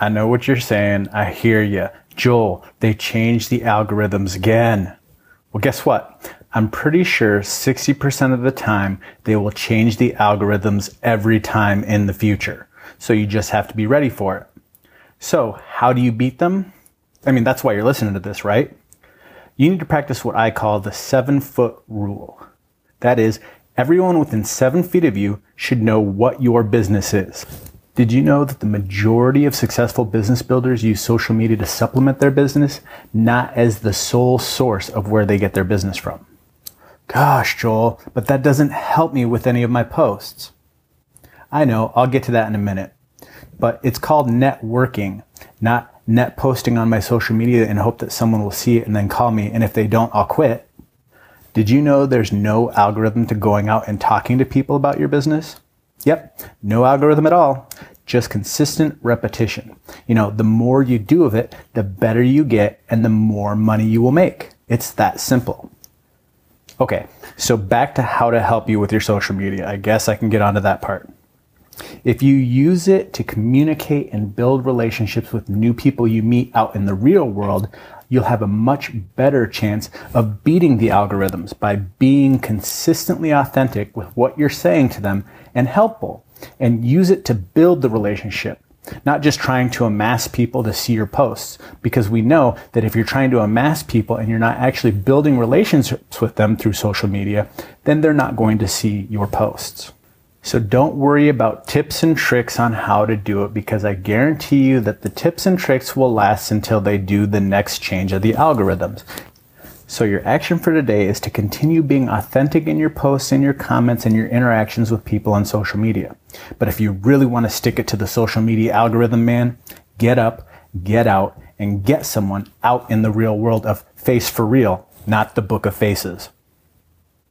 I know what you're saying. I hear you. Joel, they changed the algorithms again. Well, guess what? I'm pretty sure 60% of the time they will change the algorithms every time in the future. So you just have to be ready for it. So how do you beat them? I mean, that's why you're listening to this, right? You need to practice what I call the seven foot rule. That is, everyone within seven feet of you should know what your business is. Did you know that the majority of successful business builders use social media to supplement their business, not as the sole source of where they get their business from? Gosh, Joel, but that doesn't help me with any of my posts. I know, I'll get to that in a minute. But it's called networking, not net posting on my social media and hope that someone will see it and then call me. And if they don't, I'll quit. Did you know there's no algorithm to going out and talking to people about your business? Yep, no algorithm at all. Just consistent repetition. You know, the more you do of it, the better you get and the more money you will make. It's that simple. Okay, so back to how to help you with your social media. I guess I can get onto that part. If you use it to communicate and build relationships with new people you meet out in the real world, you'll have a much better chance of beating the algorithms by being consistently authentic with what you're saying to them and helpful and use it to build the relationship not just trying to amass people to see your posts. Because we know that if you're trying to amass people and you're not actually building relationships with them through social media, then they're not going to see your posts. So don't worry about tips and tricks on how to do it because I guarantee you that the tips and tricks will last until they do the next change of the algorithms. So your action for today is to continue being authentic in your posts and your comments and your interactions with people on social media. But if you really want to stick it to the social media algorithm, man, get up, get out, and get someone out in the real world of face for real, not the book of faces.